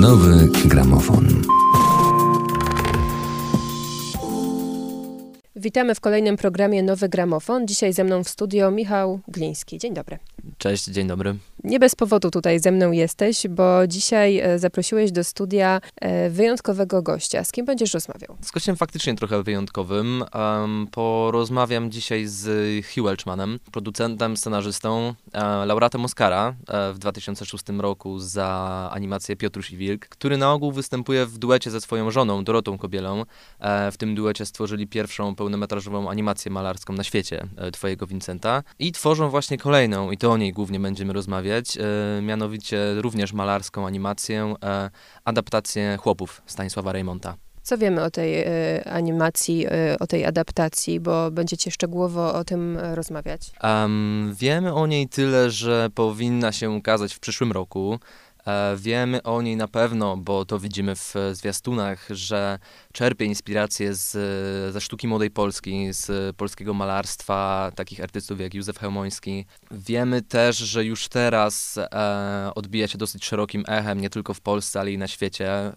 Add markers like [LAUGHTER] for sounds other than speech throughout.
Nowy gramofon. Witamy w kolejnym programie Nowy Gramofon. Dzisiaj ze mną w studio Michał Gliński. Dzień dobry. Cześć, dzień dobry. Nie bez powodu tutaj ze mną jesteś, bo dzisiaj e, zaprosiłeś do studia e, wyjątkowego gościa. Z kim będziesz rozmawiał? Z gościem faktycznie trochę wyjątkowym. Porozmawiam dzisiaj z Hugh Welchmanem, producentem, scenarzystą, e, laureatem Oscara w 2006 roku za animację Piotruś i Wilk, który na ogół występuje w duecie ze swoją żoną, Dorotą Kobielą. W tym duecie stworzyli pierwszą pełnometrażową animację malarską na świecie, Twojego Vincenta. I tworzą właśnie kolejną, i to o niej głównie będziemy rozmawiać, e, mianowicie również malarską animację, e, adaptację Chłopów Stanisława Reymonta. Co wiemy o tej e, animacji, o tej adaptacji, bo będziecie szczegółowo o tym rozmawiać? Um, wiemy o niej tyle, że powinna się ukazać w przyszłym roku. E, wiemy o niej na pewno, bo to widzimy w zwiastunach, że czerpie inspirację z, ze sztuki młodej Polski, z polskiego malarstwa, takich artystów jak Józef Chełmoński. Wiemy też, że już teraz e, odbija się dosyć szerokim echem, nie tylko w Polsce, ale i na świecie. E,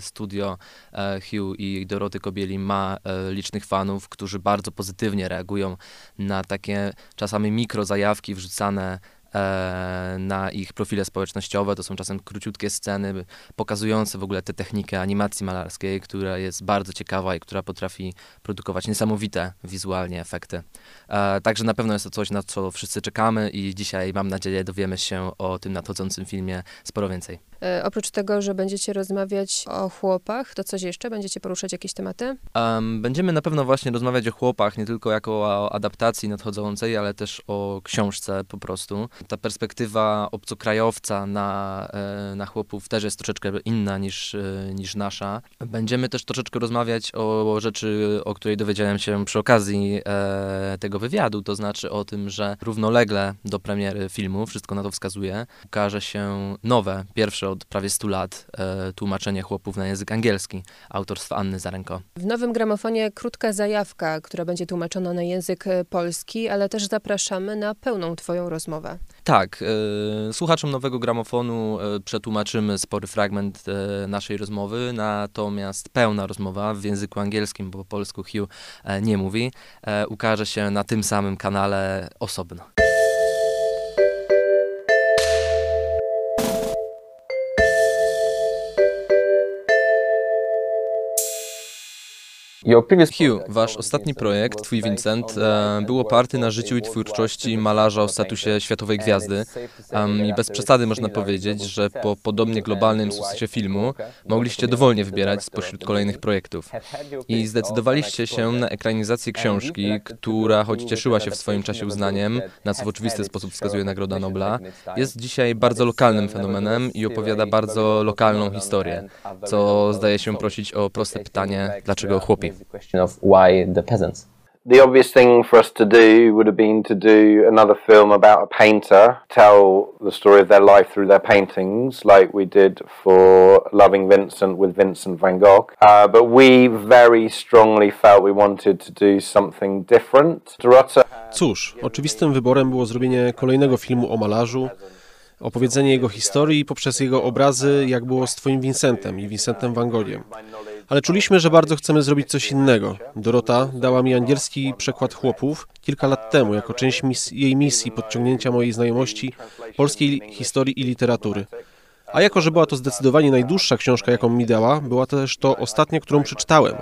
studio e, Hugh i Doroty Kobieli ma e, licznych fanów, którzy bardzo pozytywnie reagują na takie czasami mikrozajawki wrzucane na ich profile społecznościowe. To są czasem króciutkie sceny pokazujące w ogóle tę technikę animacji malarskiej, która jest bardzo ciekawa i która potrafi produkować niesamowite wizualnie efekty. E, także na pewno jest to coś, na co wszyscy czekamy i dzisiaj mam nadzieję dowiemy się o tym nadchodzącym filmie sporo więcej. E, oprócz tego, że będziecie rozmawiać o chłopach, to coś jeszcze? Będziecie poruszać jakieś tematy? Um, będziemy na pewno właśnie rozmawiać o chłopach, nie tylko jako o adaptacji nadchodzącej, ale też o książce po prostu. Ta perspektywa obcokrajowca na, e, na chłopów też jest troszeczkę inna niż, e, niż nasza. Będziemy też troszeczkę rozmawiać o rzeczy, o której dowiedziałem się przy okazji e, tego wywiadu, to znaczy o tym, że równolegle do premiery filmu, wszystko na to wskazuje, ukaże się nowe, pierwsze od prawie 100 lat e, tłumaczenie chłopów na język angielski autorstwa Anny Zarenko. W nowym gramofonie krótka zajawka, która będzie tłumaczona na język e, polski, ale też zapraszamy na pełną Twoją rozmowę. Tak, e, słuchaczom nowego gramofonu e, przetłumaczymy spory fragment e, naszej rozmowy, natomiast pełna rozmowa w języku angielskim, bo po polsku Hugh e, nie mówi, ukaże się na tym samym kanale osobno. Hugh, wasz ostatni projekt, twój Vincent, e, był oparty na życiu i twórczości malarza o statusie światowej gwiazdy. I bez przesady można powiedzieć, że po podobnie globalnym sukcesie filmu mogliście dowolnie wybierać spośród kolejnych projektów. I zdecydowaliście się na ekranizację książki, która, choć cieszyła się w swoim czasie uznaniem, na co w oczywisty sposób wskazuje Nagroda Nobla, jest dzisiaj bardzo lokalnym fenomenem i opowiada bardzo lokalną historię, co zdaje się prosić o proste pytanie, dlaczego chłopi? The question of why the peasants. The obvious thing for us to do would have been to do another film about a painter, tell the story of their life through their paintings, like we did for Loving Vincent with Vincent van Gogh. Uh, but we very strongly felt we wanted to do something different. Dorota Cóż, oczywistym wyborem było zrobienie kolejnego filmu o malarzu, opowiedzenie jego historii poprzez jego obrazy, jak było z Twoim Vincentem i Vincentem Van Gogiem. Ale czuliśmy, że bardzo chcemy zrobić coś innego. Dorota dała mi angielski przekład chłopów kilka lat temu, jako część mis jej misji podciągnięcia mojej znajomości polskiej historii i literatury. A jako, że była to zdecydowanie najdłuższa książka, jaką mi dała, była też to ostatnia, którą przeczytałem.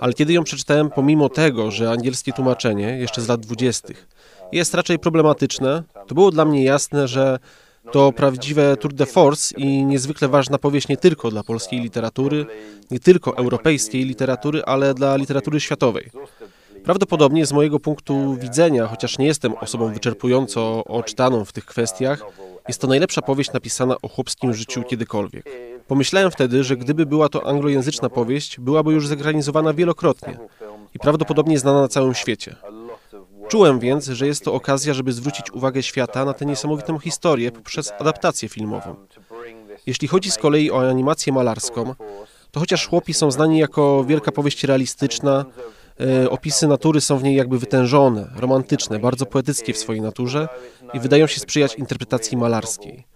Ale kiedy ją przeczytałem, pomimo tego, że angielskie tłumaczenie, jeszcze z lat dwudziestych, jest raczej problematyczne, to było dla mnie jasne, że to prawdziwe tour de force i niezwykle ważna powieść nie tylko dla polskiej literatury, nie tylko europejskiej literatury, ale dla literatury światowej. Prawdopodobnie z mojego punktu widzenia, chociaż nie jestem osobą wyczerpująco oczytaną w tych kwestiach, jest to najlepsza powieść napisana o chłopskim życiu kiedykolwiek. Pomyślałem wtedy, że gdyby była to anglojęzyczna powieść, byłaby już zekranizowana wielokrotnie i prawdopodobnie znana na całym świecie. Czułem więc, że jest to okazja, żeby zwrócić uwagę świata na tę niesamowitą historię poprzez adaptację filmową. Jeśli chodzi z kolei o animację malarską, to chociaż chłopi są znani jako wielka powieść realistyczna, e, opisy natury są w niej jakby wytężone, romantyczne, bardzo poetyckie w swojej naturze i wydają się sprzyjać interpretacji malarskiej.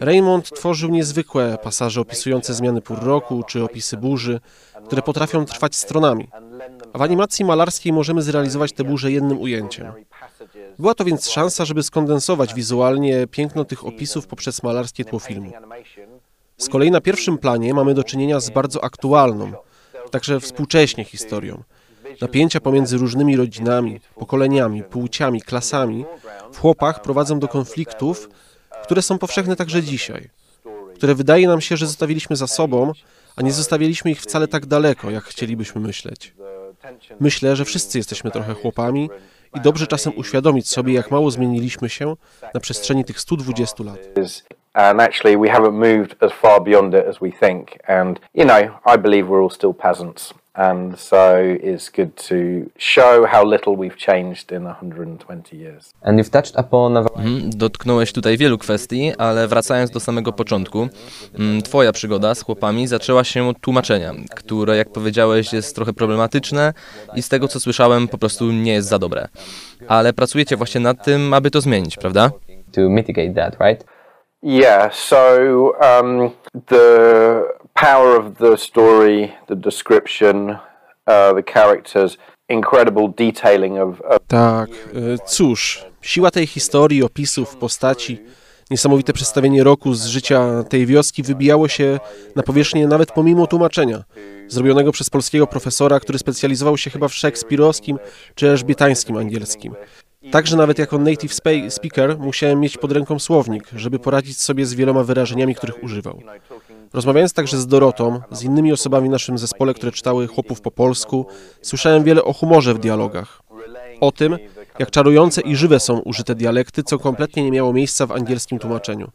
Raymond tworzył niezwykłe pasaże opisujące zmiany pór roku czy opisy burzy, które potrafią trwać stronami. A w animacji malarskiej możemy zrealizować te burze jednym ujęciem. Była to więc szansa, żeby skondensować wizualnie piękno tych opisów poprzez malarskie tło filmu. Z kolei na pierwszym planie mamy do czynienia z bardzo aktualną, także współcześnie historią. Napięcia pomiędzy różnymi rodzinami, pokoleniami, płciami, klasami w chłopach prowadzą do konfliktów, które są powszechne także dzisiaj, które wydaje nam się, że zostawiliśmy za sobą, a nie zostawiliśmy ich wcale tak daleko, jak chcielibyśmy myśleć. Myślę, że wszyscy jesteśmy trochę chłopami i dobrze czasem uświadomić sobie, jak mało zmieniliśmy się na przestrzeni tych 120 lat. And actually, we haven't moved as far beyond it as we think. And, you know, I believe we're all still peasants. And so it's good to show how little we've changed in 120 years. And you've touched upon a Mhm, Dotknąłeś tutaj wielu kwestii, ale wracając do samego początku, mm, twoja przygoda z chłopami zaczęła się od tłumaczenia, które jak powiedziałeś jest trochę problematyczne i z tego co słyszałem po prostu nie jest za dobre. Ale pracujecie właśnie nad tym, aby to zmienić, prawda? to mitigate that, right? Yeah, so um, the power of the story, the description, uh, the characters, incredible detailing of, of Tak, e, cóż, siła tej historii, opisów, postaci, niesamowite przedstawienie roku z życia tej wioski wybijało się na powierzchnię nawet pomimo tłumaczenia, zrobionego przez polskiego profesora, który specjalizował się chyba w szekspirowskim czy elżbietańskim angielskim. Także nawet jako native speaker musiałem mieć pod ręką słownik, żeby poradzić sobie z wieloma wyrażeniami, których używał. Rozmawiając także z Dorotą, z innymi osobami w naszym zespole, które czytały chłopów po polsku, słyszałem wiele o humorze w dialogach. O tym, jak czarujące i żywe są użyte dialekty, co kompletnie nie miało miejsca w angielskim tłumaczeniu.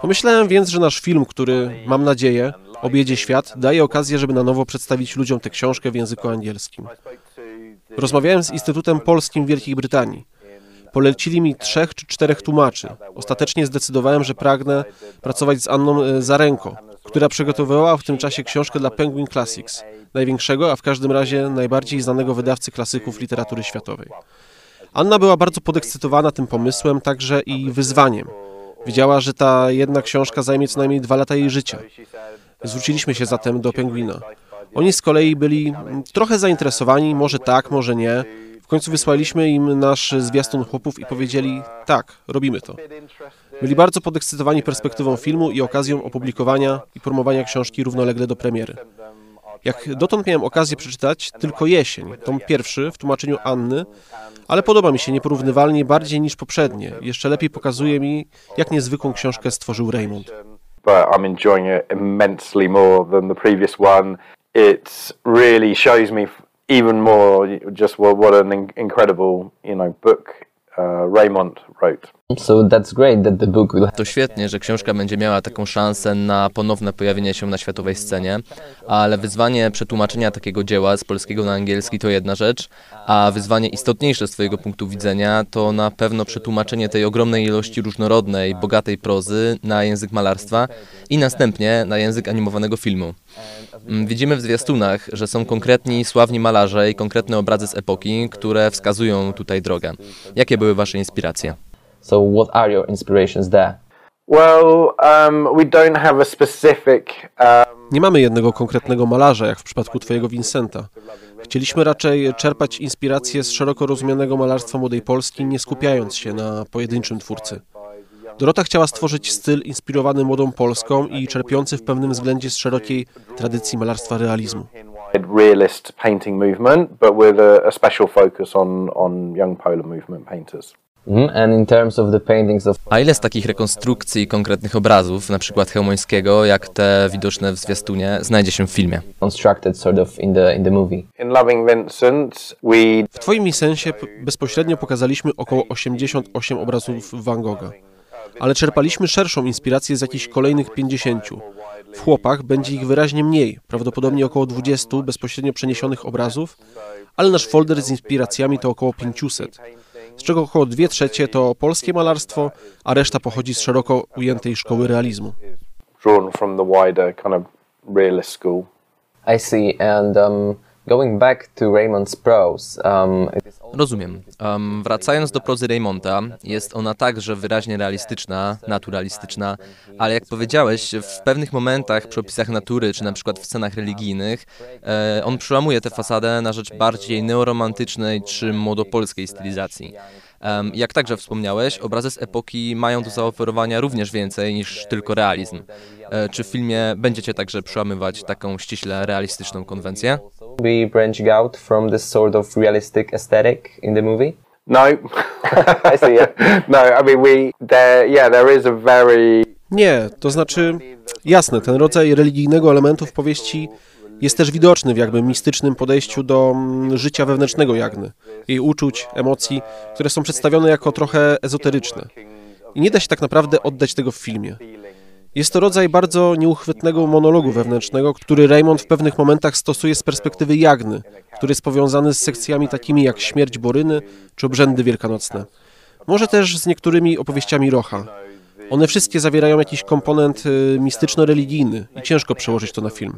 Pomyślałem więc, że nasz film, który, mam nadzieję, objedzie świat, daje okazję, żeby na nowo przedstawić ludziom tę książkę w języku angielskim. Rozmawiałem z Instytutem Polskim Wielkiej Brytanii. Polecili mi trzech czy czterech tłumaczy. Ostatecznie zdecydowałem, że pragnę pracować z Anną e, Zarenko, która przygotowywała w tym czasie książkę dla Penguin Classics, największego, a w każdym razie najbardziej znanego wydawcy klasyków literatury światowej. Anna była bardzo podekscytowana tym pomysłem, także i wyzwaniem. Wiedziała, że ta jedna książka zajmie co najmniej dwa lata jej życia. Zwróciliśmy się zatem do Penguina. Oni z kolei byli mm, trochę zainteresowani, może tak, może nie. W końcu wysłaliśmy im nasz zwiastun chłopów i powiedzieli, tak, robimy to. Byli bardzo podekscytowani perspektywą filmu i okazją opublikowania i promowania książki równolegle do premiery. Jak dotąd miałem okazję przeczytać tylko jesień, tom pierwszy w tłumaczeniu Anny, ale podoba mi się nieporównywalnie bardziej niż poprzednie. Jeszcze lepiej pokazuje mi, jak niezwykłą książkę stworzył Raymond. but I'm enjoying it immensely more than the previous one. It really shows me even more just what, what an incredible, you know, book uh, Raymond wrote. So To świetnie, że książka będzie miała taką szansę na ponowne pojawienie się na światowej scenie, ale wyzwanie przetłumaczenia takiego dzieła z polskiego na angielski to jedna rzecz, a wyzwanie istotniejsze z Twojego punktu widzenia to na pewno przetłumaczenie tej ogromnej ilości różnorodnej, bogatej prozy na język malarstwa i następnie na język animowanego filmu. Mm, Widzimy w zwiastunach, że są konkretni, sławni malarze i konkretne obrazy z epoki, które wskazują tutaj drogę. Jakie były Wasze inspiracje? So what are your inspirations there? Well, um, we don't have a specific. Um, Nie mamy jednego konkretnego malarza, jak w przypadku Twojego Vincenta. Chcieliśmy raczej czerpać inspiracje z szeroko rozumianego malarstwa młodej Polski, nie skupiając się na pojedynczym twórcy. Dorota chciała stworzyć styl inspirowany młodą Polską i czerpiący w pewnym względzie z szerokiej tradycji malarstwa realizmu. realist painting movement, but with a, a special focus on, on young Polar movement painters. And in terms of the paintings of A ile z takich rekonstrukcji konkretnych obrazów, na przykład Chełmońskiego, jak te widoczne w zwiastunie, znajdzie się w filmie? W Twoim sensie bezpośrednio pokazaliśmy około 88 obrazów Van Gogha, ale czerpaliśmy szerszą inspirację z jakichś kolejnych 50. W chłopach będzie ich wyraźnie mniej, prawdopodobnie około 20 bezpośrednio przeniesionych obrazów, ale nasz folder z inspiracjami to około 500, z czego około 2 trzecie to polskie malarstwo, a reszta pochodzi z szeroko ujętej szkoły realizmu. I see. And um, Um, Rozumiem. Em, wracając do prozy Raymonta, jest ona także wyraźnie realistyczna, naturalistyczna, ale jak powiedziałeś, w pewnych momentach przy opisach natury, czy na przykład w scenach religijnych, e, on przełamuje tę fasadę na rzecz bardziej neoromantycznej czy młodopolskiej stylizacji. Em, Jak także wspomniałeś, obrazy z epoki mają do zaoferowania również więcej niż tylko realizm. E, Czy w filmie będziecie także przełamywać taką ściśle realistyczną konwencję? Be branching out from this sort of realistic aesthetic in the movie. No, [LAUGHS] [LAUGHS] I see, yeah. no. I mean, we there. Yeah, there is a very Nie, to znaczy, jasne, ten rodzaj religijnego elementu w powieści jest też widoczny w jakby mistycznym podejściu do mm, życia wewnętrznego Jagny, jej uczuć, emocji, które są przedstawione jako trochę ezoteryczne. I nie da się tak naprawdę oddać tego w filmie. Jest to rodzaj bardzo nieuchwytnego monologu wewnętrznego, który Raymond w pewnych momentach stosuje z perspektywy Jagny, który jest powiązany z sekcjami takimi jak śmierć Boryny czy obrzędy wielkanocne. Może też z niektórymi opowieściami Rocha. One wszystkie zawierają jakiś komponent y, mistyczno-religijny i ciężko przełożyć to na film.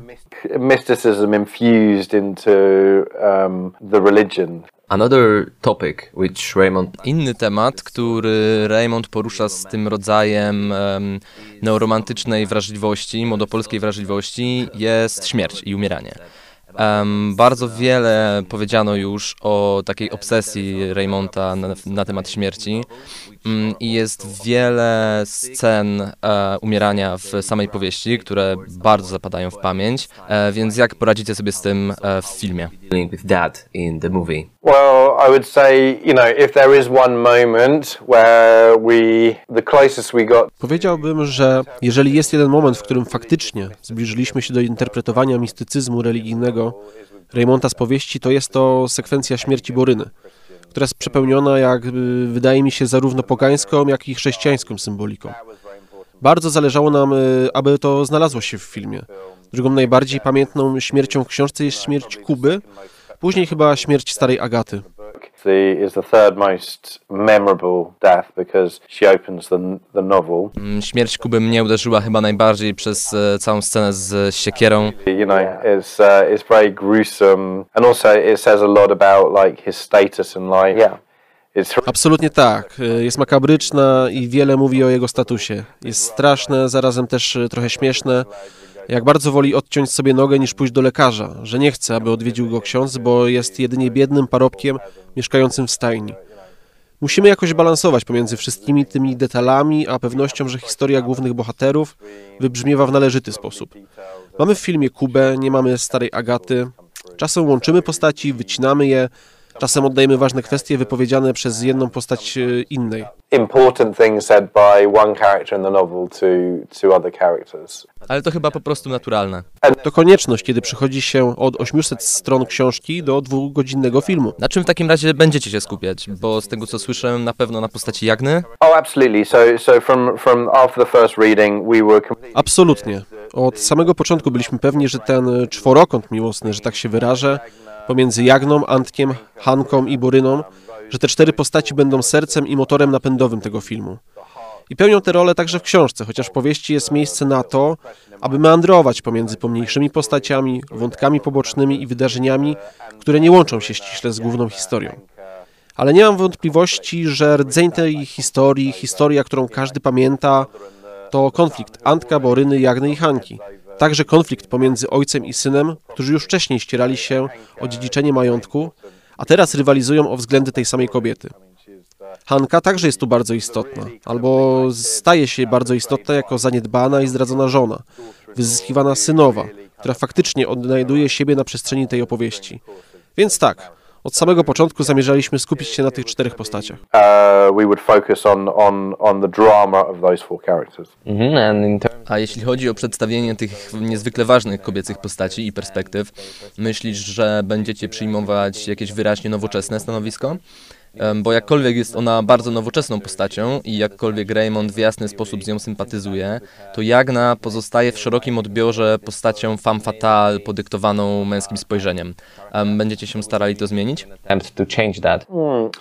mysticism infused into um, the religion. Another topic which Raymond Inny temat, który Raymond porusza z tym rodzajem um, neoromantycznej wrażliwości, młodopolskiej wrażliwości, jest śmierć i umieranie. Em, bardzo wiele powiedziano już o takiej obsesji Raymonta na, na temat śmierci i jest wiele scen e, umierania w samej powieści, które bardzo zapadają w pamięć, e, więc jak poradzicie sobie z tym e, w filmie? Well, I would say, you know, if there is one moment where we, the closest we got Powiedziałbym, że jeżeli jest jeden moment, w którym faktycznie zbliżyliśmy się do interpretowania mistycyzmu religijnego Raymonta z powieści, to jest to sekwencja śmierci Boryny, która jest przepełniona, jak y, wydaje mi się, zarówno pogańską, jak i chrześcijańską symboliką. Bardzo zależało nam, y, aby to znalazło się w filmie. Drugą najbardziej pamiętną śmiercią w książce jest śmierć Kuby, później chyba śmierć starej Agaty. The, is the third most memorable death because she opens the, the novel. Mm, Śmierć Kuby mnie uderzyła chyba najbardziej przez e, całą scenę z siekierą. You know, it's uh, it's very gruesome, and also it says a lot about like his status in life. Yeah. It's Absolutnie tak. Y, Jest makabryczna i wiele mówi o jego statusie. Jest straszne, zarazem też trochę śmieszne. Jak bardzo woli odciąć sobie nogę niż pójść do lekarza, że nie chce, aby odwiedził go ksiądz, bo jest jedynie biednym parobkiem mieszkającym w stajni. Musimy jakoś balansować pomiędzy wszystkimi tymi detalami, a pewnością, że historia głównych bohaterów wybrzmiewa w należyty sposób. Mamy w filmie Kubę, nie mamy starej Agaty. Czasem łączymy postaci, wycinamy je, czasem oddajemy ważne kwestie wypowiedziane przez jedną postać e, innej. Ale to chyba po prostu naturalne. To konieczność, kiedy przychodzi się od 800 stron książki do dwugodzinnego filmu. Na czym w takim razie będziecie się skupiać? Bo z tego co słyszę, na pewno na postaci Jagny. Oh, absolutely. So so from from after the first reading, we were completely Absolutnie. Od samego początku byliśmy pewni, że ten czworokąt miłosny, że tak się wyrażę, pomiędzy Jagną, Antkiem, Hanką i Boryną, że te cztery postaci będą sercem i motorem napędowym tego filmu. I pełnią tę rolę także w książce, chociaż w powieści jest miejsce na to, aby meandrować pomiędzy pomniejszymi postaciami, wątkami pobocznymi i wydarzeniami, które nie łączą się ściśle z główną historią. Ale nie mam wątpliwości, że rdzeń tej historii, historia, którą każdy pamięta, to konflikt Antka, Boryny, Jagny i Hanki. Także konflikt pomiędzy ojcem i synem, którzy już wcześniej ścierali się o dziedziczenie majątku, a teraz rywalizują o względy tej samej kobiety. Hanka także jest tu bardzo istotna, albo staje się bardzo istotna jako zaniedbana i zdradzona żona, wyzyskiwana synowa, która faktycznie odnajduje siebie na przestrzeni tej opowieści. Więc tak, od samego początku zamierzaliśmy skupić się na tych czterech postaciach. uh, terms A jeśli chodzi o przedstawienie tych niezwykle ważnych kobiecych postaci i perspektyw, myślisz, że będziecie przyjmować jakieś wyraźnie nowoczesne stanowisko? Bo jakkolwiek jest ona bardzo nowoczesną postacią i jakkolwiek Raymond w jasny sposób z nią sympatyzuje, to Jagna pozostaje w szerokim odbiorze postacią femme fatale podyktowaną męskim spojrzeniem. Em, Będziecie się starali to zmienić? attempt to change that.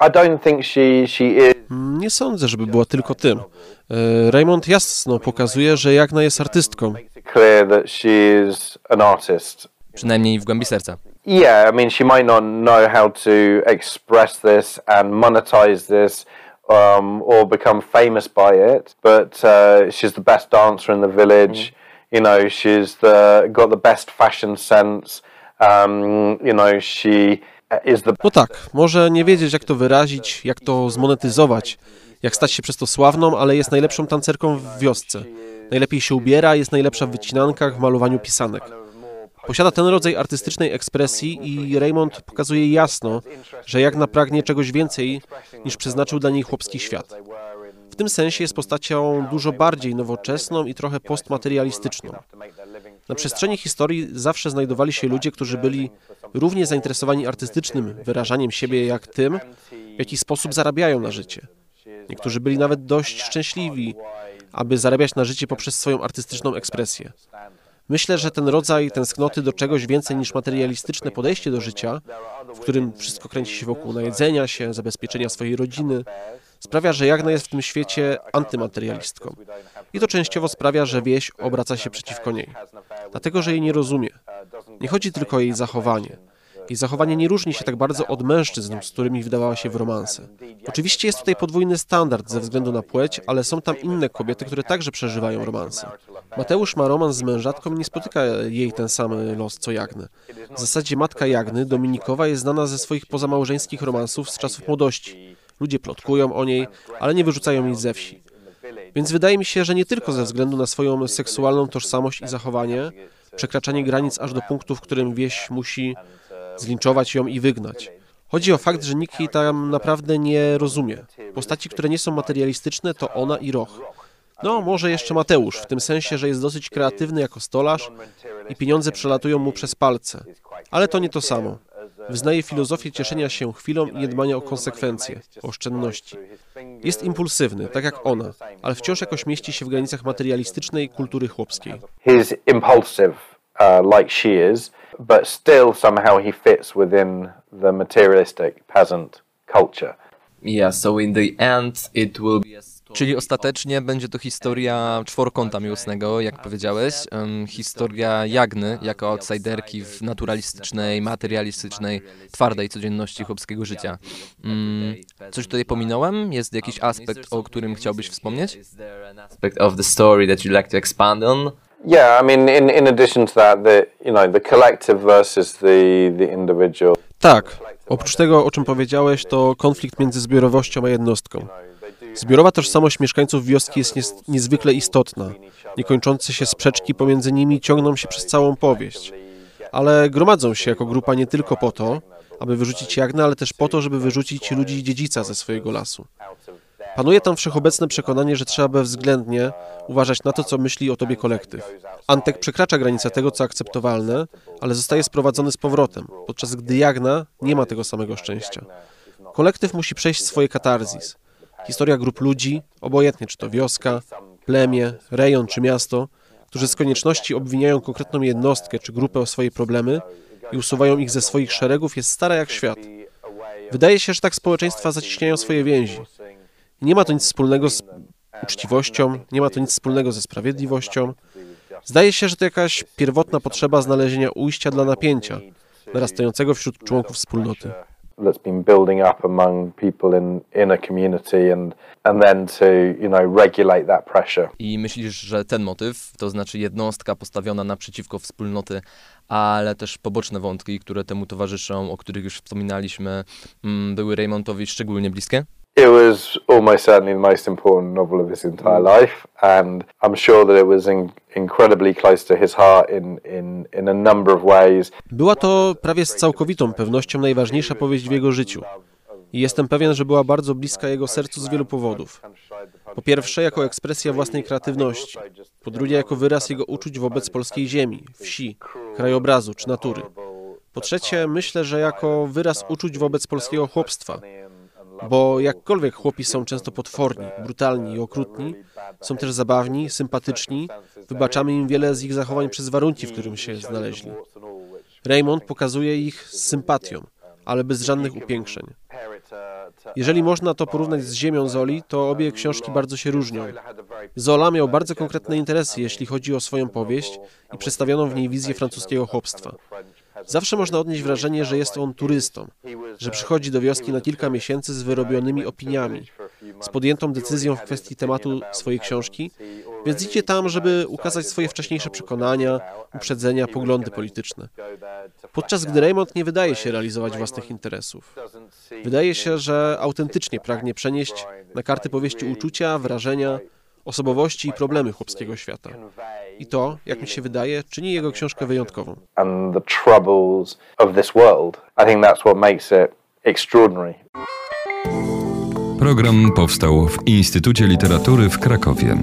I don't think she she is. Nie sądzę, żeby była tylko tym. E, Raymond jasno pokazuje, że Jagna jest artystką. Przynajmniej w głębi serca. Yeah, I mean, she might not know how to express this and monetize this um, or become famous by it, but uh, she's the best dancer in the village. You know, she's the got the best fashion sense. Um, you know, she is the No tak, może nie wiedzieć jak to wyrazić, jak to zmonetyzować, jak stać się przez to sławną, ale jest najlepszą tancerką w wiosce. Najlepiej się ubiera, jest najlepsza w wycinankach, w malowaniu pisanek. Posiada ten rodzaj artystycznej ekspresji i Raymond pokazuje jasno, że Jagna pragnie czegoś więcej niż przeznaczył dla niej chłopski świat. W tym sensie jest postacią dużo bardziej nowoczesną i trochę postmaterialistyczną. Na przestrzeni historii zawsze znajdowali się ludzie, którzy byli równie zainteresowani artystycznym wyrażaniem siebie jak tym, w jaki sposób zarabiają na życie. Niektórzy byli nawet dość szczęśliwi, aby zarabiać na życie poprzez swoją artystyczną ekspresję. Myślę, że ten rodzaj tęsknoty do czegoś więcej niż materialistyczne podejście do życia, w którym wszystko kręci się wokół najedzenia się, zabezpieczenia swojej rodziny, sprawia, że Jagna jest w tym świecie antymaterialistką. I to częściowo sprawia, że wieś obraca się przeciwko niej. Dlatego, że jej nie rozumie. Nie chodzi tylko o jej zachowanie. Jej zachowanie nie różni się tak bardzo od mężczyzn, z którymi wdawała się w romanse. Oczywiście jest tutaj podwójny standard ze względu na płeć, ale są tam inne kobiety, które także przeżywają romanse. Mateusz ma romans z mężatką i nie spotyka jej ten sam los co Jagny. W zasadzie matka Jagny, Dominikowa, jest znana ze swoich pozamałżeńskich romansów z czasów młodości. Ludzie plotkują o niej, ale nie wyrzucają jej ze wsi. Więc wydaje mi się, że nie tylko ze względu na swoją seksualną tożsamość i zachowanie, przekraczanie granic aż do punktu, w którym wieś musi zlinczować ją i wygnać. Chodzi o fakt, że nikt jej tam naprawdę nie rozumie. Postaci, które nie są materialistyczne, to ona i Roch. No, może jeszcze Mateusz, w tym sensie, że jest dosyć kreatywny jako stolarz i pieniądze przelatują mu przez palce. Ale to nie to samo. Wyznaje filozofię cieszenia się chwilą i nie o konsekwencje, oszczędności. Jest impulsywny, tak jak ona, ale wciąż jakoś mieści się w granicach materialistycznej kultury chłopskiej. Uh, like she is, but still somehow he fits within the materialistic peasant culture. Yeah, so in the end it will be Czyli ostatecznie będzie to historia czworokąta miłosnego, jak powiedziałeś. Historia Jagny jako outsiderki w naturalistycznej, materialistycznej, twardej codzienności chłopskiego życia. Mm, coś tutaj pominąłem? Jest jakiś aspekt, o którym chciałbyś wspomnieć? aspect of the story that you'd like to expand on? Yeah, I mean, in, in addition to that, the you know the collective versus the the individual. Tak, oprócz tego, o czym powiedziałeś, to konflikt między zbiorowością a jednostką. Zbiorowa tożsamość mieszkańców wioski jest nies- niezwykle istotna. Niekończące się sprzeczki pomiędzy nimi ciągną się przez całą powieść. Ale gromadzą się jako grupa nie tylko po to, aby wyrzucić Jagnę, ale też po to, żeby wyrzucić ludzi dziedzica ze swojego lasu. Panuje tam wszechobecne przekonanie, że trzeba bezwzględnie uważać na to, co myśli o tobie kolektyw. Antek przekracza granicę tego, co akceptowalne, ale zostaje sprowadzony z powrotem, podczas gdy Jagna nie ma tego samego szczęścia. Kolektyw musi przejść swoje katarzis. Historia grup ludzi, obojętnie czy to wioska, plemię, rejon czy miasto, którzy z konieczności obwiniają konkretną jednostkę czy grupę o swoje problemy i usuwają ich ze swoich szeregów, jest stara jak świat. Wydaje się, że tak społeczeństwa zacieśniają swoje więzi. Nie ma to nic wspólnego z uczciwością, nie ma to nic wspólnego ze sprawiedliwością. Zdaje się, że to jakaś pierwotna potrzeba znalezienia ujścia dla napięcia, narastającego wśród członków wspólnoty. that's been building up among people in, in a community and and then to you know regulate that pressure I myślisz, że ten motyw, to znaczy jednostka postawiona naprzeciwko wspólnoty, ale też poboczne wątki, które temu towarzyszą, o których już wspominaliśmy, mm, były Raymondowi szczególnie bliskie? It was almost certainly the most important novel of his entire life and i'm sure that it was in, incredibly close to his heart in, in, in a number of ways Była to prawie z całkowitą pewnością najważniejsza powieść w jego życiu. I jestem pewien, że była bardzo bliska jego sercu z wielu powodów. Po pierwsze, jako ekspresja własnej kreatywności. Po drugie, jako wyraz jego uczuć wobec polskiej ziemi, wsi, krajobrazu czy natury. Po trzecie, myślę, że jako wyraz uczuć wobec polskiego chłopstwa. Bo jakkolwiek chłopi są często potworni, brutalni i okrutni, są też zabawni, sympatyczni, wybaczamy im wiele z ich zachowań przez warunki, w którym się znaleźli. Raymond pokazuje ich z sympatią, ale bez żadnych upiększeń. Jeżeli można to porównać z Ziemią Zoli, to obie książki bardzo się różnią. Zola miał bardzo konkretne interesy, jeśli chodzi o swoją powieść i przedstawioną w niej wizję francuskiego chłopstwa. Zawsze można odnieść wrażenie, że jest on turystą, że przychodzi do wioski na kilka miesięcy z wyrobionymi opiniami, z podjętą decyzją w kwestii tematu swojej książki, więc idzie tam, żeby ukazać swoje wcześniejsze przekonania, uprzedzenia, poglądy polityczne. Podczas gdy Raymond nie wydaje się realizować własnych interesów. Wydaje się, że autentycznie pragnie przenieść na karty powieści uczucia, wrażenia, osobowości i problemy chłopskiego świata. I to, jak mi się wydaje, czyni jego książkę wyjątkową. and the troubles of this world. I think that's what makes it extraordinary. Program powstał w Instytucie Literatury w Krakowie.